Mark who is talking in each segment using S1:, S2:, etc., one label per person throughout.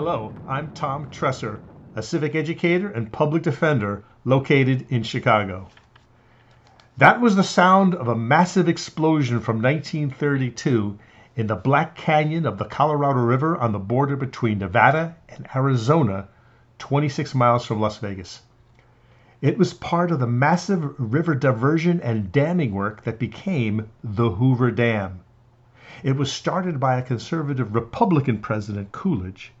S1: I'm Tom Tresser, a civic educator and public defender located in Chicago. That was the sound of a massive explosion from 1932 in the Black Canyon of the Colorado River on the border between Nevada and Arizona, 26 miles from Las Vegas. It was part of the massive river diversion and damming work that became the Hoover Dam. It was started by a conservative Republican president, Coolidge,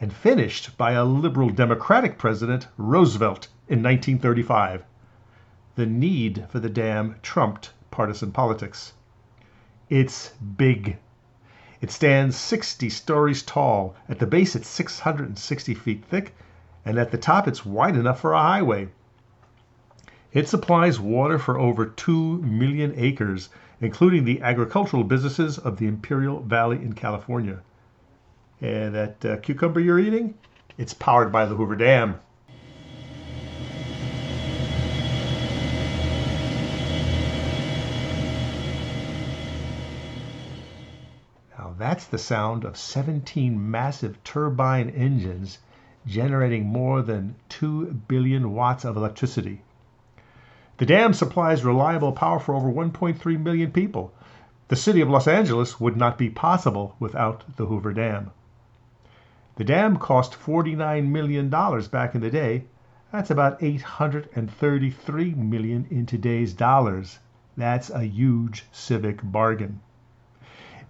S1: and finished by a liberal Democratic president, Roosevelt, in 1935. The need for the dam trumped partisan politics. It's big. It stands 60 stories tall. At the base, it's 660 feet thick, and at the top, it's wide enough for a highway. It supplies water for over 2 million acres including the agricultural businesses of the Imperial Valley in California. And that uh, cucumber you're eating, it's powered by the Hoover Dam. Now that's the sound of 17 massive turbine engines generating more than 2 billion watts of electricity. The dam supplies reliable power for over 1.3 million people. The city of Los Angeles would not be possible without the Hoover Dam. The dam cost $49 million back in the day. That's about 833 million in today's dollars. That's a huge civic bargain.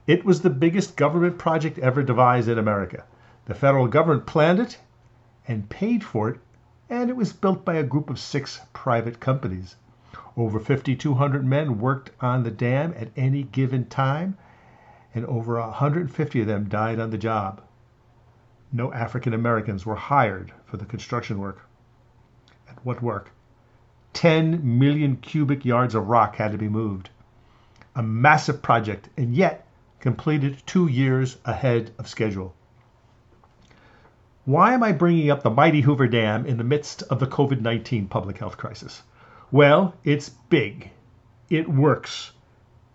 S1: It was the biggest government project ever devised in America. The federal government planned it and paid for it and it was built by a group of six private companies. Over 5,200 men worked on the dam at any given time, and over 150 of them died on the job. No African Americans were hired for the construction work. And what work? 10 million cubic yards of rock had to be moved. A massive project, and yet completed two years ahead of schedule. Why am I bringing up the mighty Hoover Dam in the midst of the COVID 19 public health crisis? Well, it's big. It works.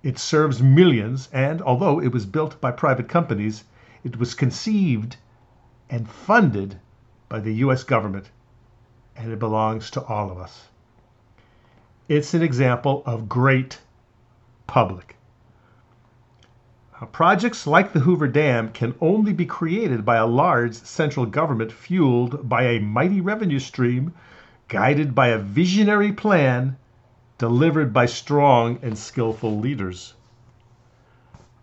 S1: It serves millions, and although it was built by private companies, it was conceived and funded by the US government, and it belongs to all of us. It's an example of great public Projects like the Hoover Dam can only be created by a large central government fueled by a mighty revenue stream, guided by a visionary plan, delivered by strong and skillful leaders.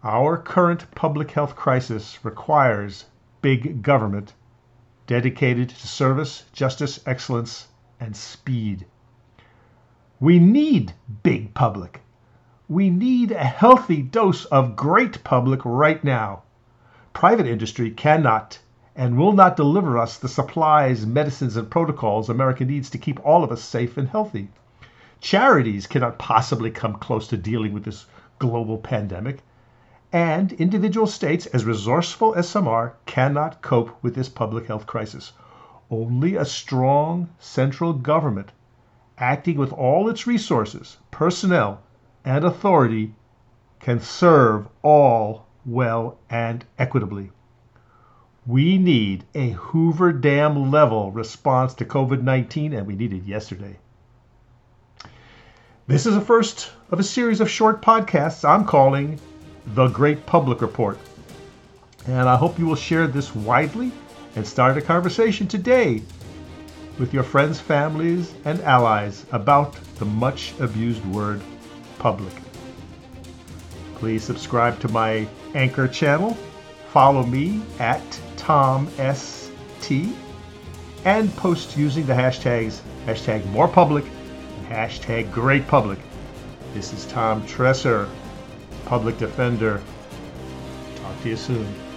S1: Our current public health crisis requires big government dedicated to service, justice, excellence, and speed. We need big public. We need a healthy dose of great public right now. Private industry cannot and will not deliver us the supplies, medicines, and protocols America needs to keep all of us safe and healthy. Charities cannot possibly come close to dealing with this global pandemic. And individual states, as resourceful as some are, cannot cope with this public health crisis. Only a strong central government, acting with all its resources, personnel, and authority can serve all well and equitably. We need a Hoover Dam level response to COVID 19, and we need it yesterday. This is the first of a series of short podcasts I'm calling The Great Public Report. And I hope you will share this widely and start a conversation today with your friends, families, and allies about the much abused word public. Please subscribe to my Anchor channel, follow me at TomST, and post using the hashtags hashtag more public and hashtag great public. This is Tom Tresser, public defender. Talk to you soon.